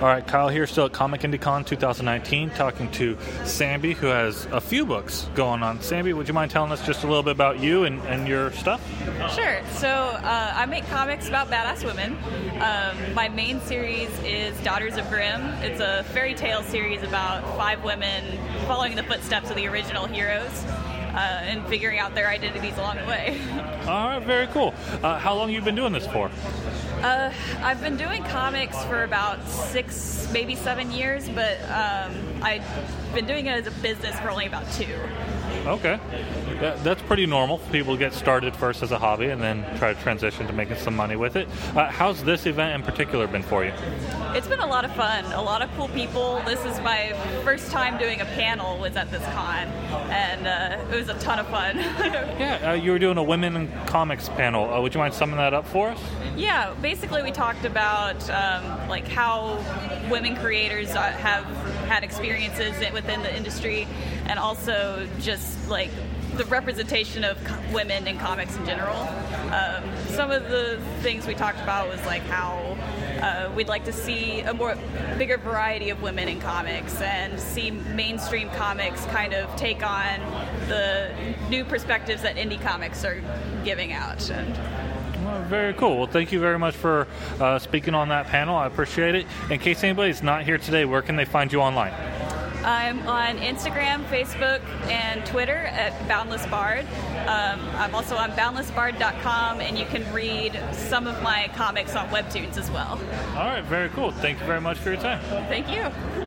All right, Kyle here, still at Comic IndieCon 2019, talking to Samby, who has a few books going on. Samby, would you mind telling us just a little bit about you and, and your stuff? Sure. So uh, I make comics about badass women. Um, my main series is Daughters of Grimm. It's a fairy tale series about five women following the footsteps of the original heroes. Uh, and figuring out their identities along the way. All right, very cool. Uh, how long you been doing this for? Uh, I've been doing comics for about six, maybe seven years, but um, I've been doing it as a business for only about two. Okay. That's pretty normal. People get started first as a hobby and then try to transition to making some money with it. Uh, how's this event in particular been for you? It's been a lot of fun. A lot of cool people. This is my first time doing a panel was at this con, and uh, it was a ton of fun. yeah, uh, you were doing a women in comics panel. Uh, would you mind summing that up for us? Yeah, basically we talked about um, like how women creators uh, have had experiences within the industry, and also just like the representation of women in comics in general. Um, some of the things we talked about was like how uh, we'd like to see a more bigger variety of women in comics and see mainstream comics kind of take on the new perspectives that indie comics are giving out. And, well, very cool. Well, thank you very much for uh, speaking on that panel. I appreciate it. In case anybody's not here today, where can they find you online? I'm on Instagram, Facebook, and Twitter at Boundless Bard. Um, I'm also on boundlessbard.com, and you can read some of my comics on Webtoons as well. All right, very cool. Thank you very much for your time. Thank you.